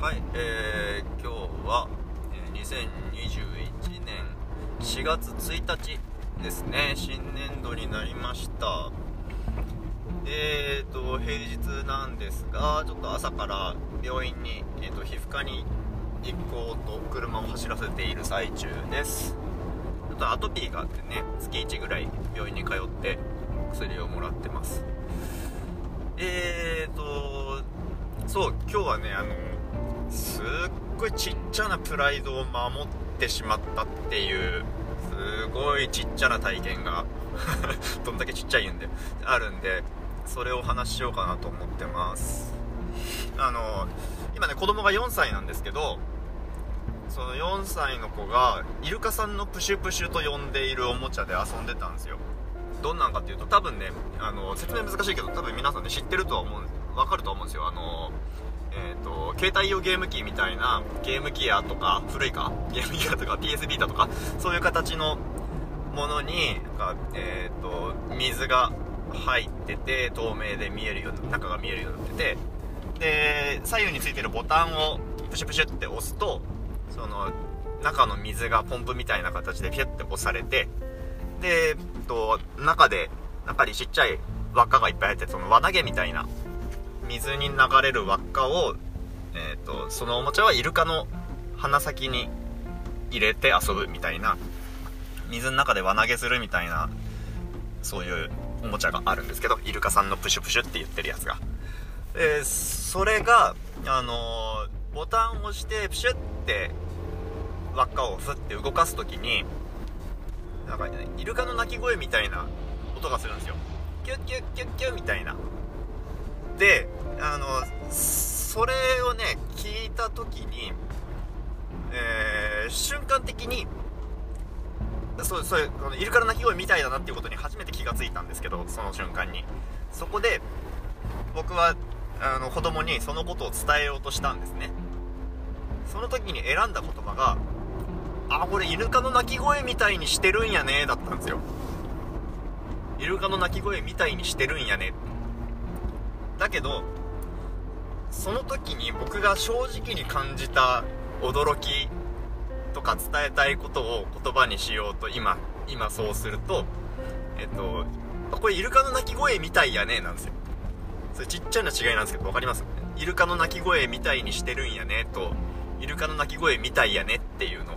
はい、えー、今日は、2021年4月1日ですね。新年度になりました。えーと平日なんですがちょっと朝から病院に、えー、と皮膚科に行こうと車を走らせている最中です。ちょっとアトピーがあってね月1ぐらい病院に通って薬をもらってます。えーとそう今日はねあのすっごいちっちゃなプライドを守ってしまったっていうすごいちっちゃな体験が どんだけちっちゃいんであるんでそれをお話ししようかなと思ってます。あの今ね子供が4歳なんですけどその4歳の子がイルカさんのプシュプシュと呼んでいるおもちゃで遊んでたんですよ。どんなんかっていうと多分ねあの説明難しいけど多分皆さんね知ってるとは思う分かると思うんですよ。あのえーと、携帯用ゲーム機みたいなゲームギアとか古いか？ゲームギアとか PS ビータとか？そういう形のものになんか、えーと、水が入ってて透明で見えるように中が見えるようになっててで左右についてるボタンをプシュプシュって押すとその中の水がポンプみたいな形でピュッて押されてで、えっと、中で中にちっちゃい輪っかがいっぱい入ってその輪投げみたいな水に流れる輪っかを、えーと、そのおもちゃはイルカの鼻先に入れて遊ぶみたいな水の中で輪投げするみたいなそういうおもちゃがあるんですけどイルカさんのプシュプシュって言ってるやつが、えー、それがあのー、ボタンを押してプシュって輪っかをふって動かす時になんか、ね、イルカの鳴き声みたいな音がするんですよ。キュッキュッキュッキュッみたいな。であのそれをね聞いた時に、えー、瞬間的にそうそういうイルカの鳴き声みたいだなっていうことに初めて気がついたんですけどその瞬間に。そこで僕はあの子供にそのことを伝えようとしたんですね。その時に選んだ言葉が「あこれイルカの鳴き声みたいにしてるんやね」だったんですよ。イルカの鳴き声みたいにしてるんやね。だけどその時に僕が正直に感じた驚きとか伝えたいことを言葉にしようと今今そうするとえっとこれイルカの鳴き声みたいやねなんですよ。それちっちゃな違いなんですけど分かります？イルカの鳴き声みたいにしてるんやねと。イルカの鳴き声みたいやねっていうの。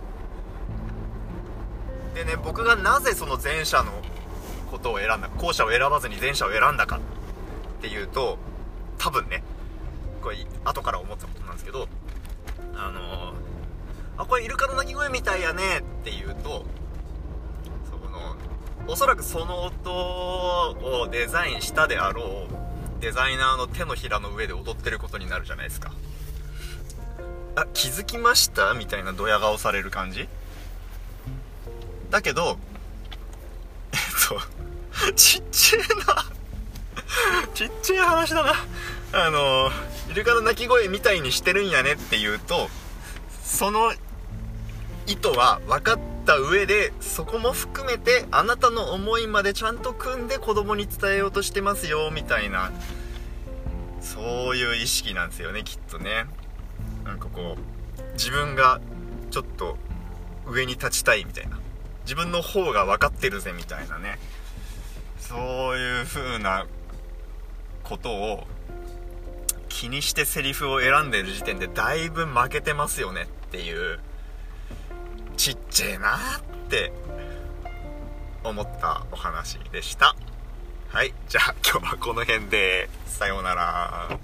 でね僕がなぜその前者のことを選んだ後者を選ばずに前者を選んだか。っていうと多分ねこれ後から思ったことなんですけどあのー、あこれイルカの鳴き声みたいやねって言うとそのおそらくその音をデザインしたであろうデザイナーの手のひらの上で踊ってることになるじゃないですか。あ気づきましたみたいなドヤ顔される感じ？だけどえっとちっちゃいな。ちっちゃい話だな。あのイルカの鳴き声みたいにしてるんやねって言うとその意図は分かった上でそこも含めてあなたの思いまでちゃんと組んで子供に伝えようとしてますよみたいなそういう意識なんですよねきっとね。なんかこう自分がちょっと上に立ちたいみたいな。自分の方が分かってるぜみたいなね。そういう風なことを気にしてセリフを選んでる時点でだいぶ負けてますよねっていうちっちゃいなって思ったお話でした。はいじゃあ今日はこの辺で。さようなら。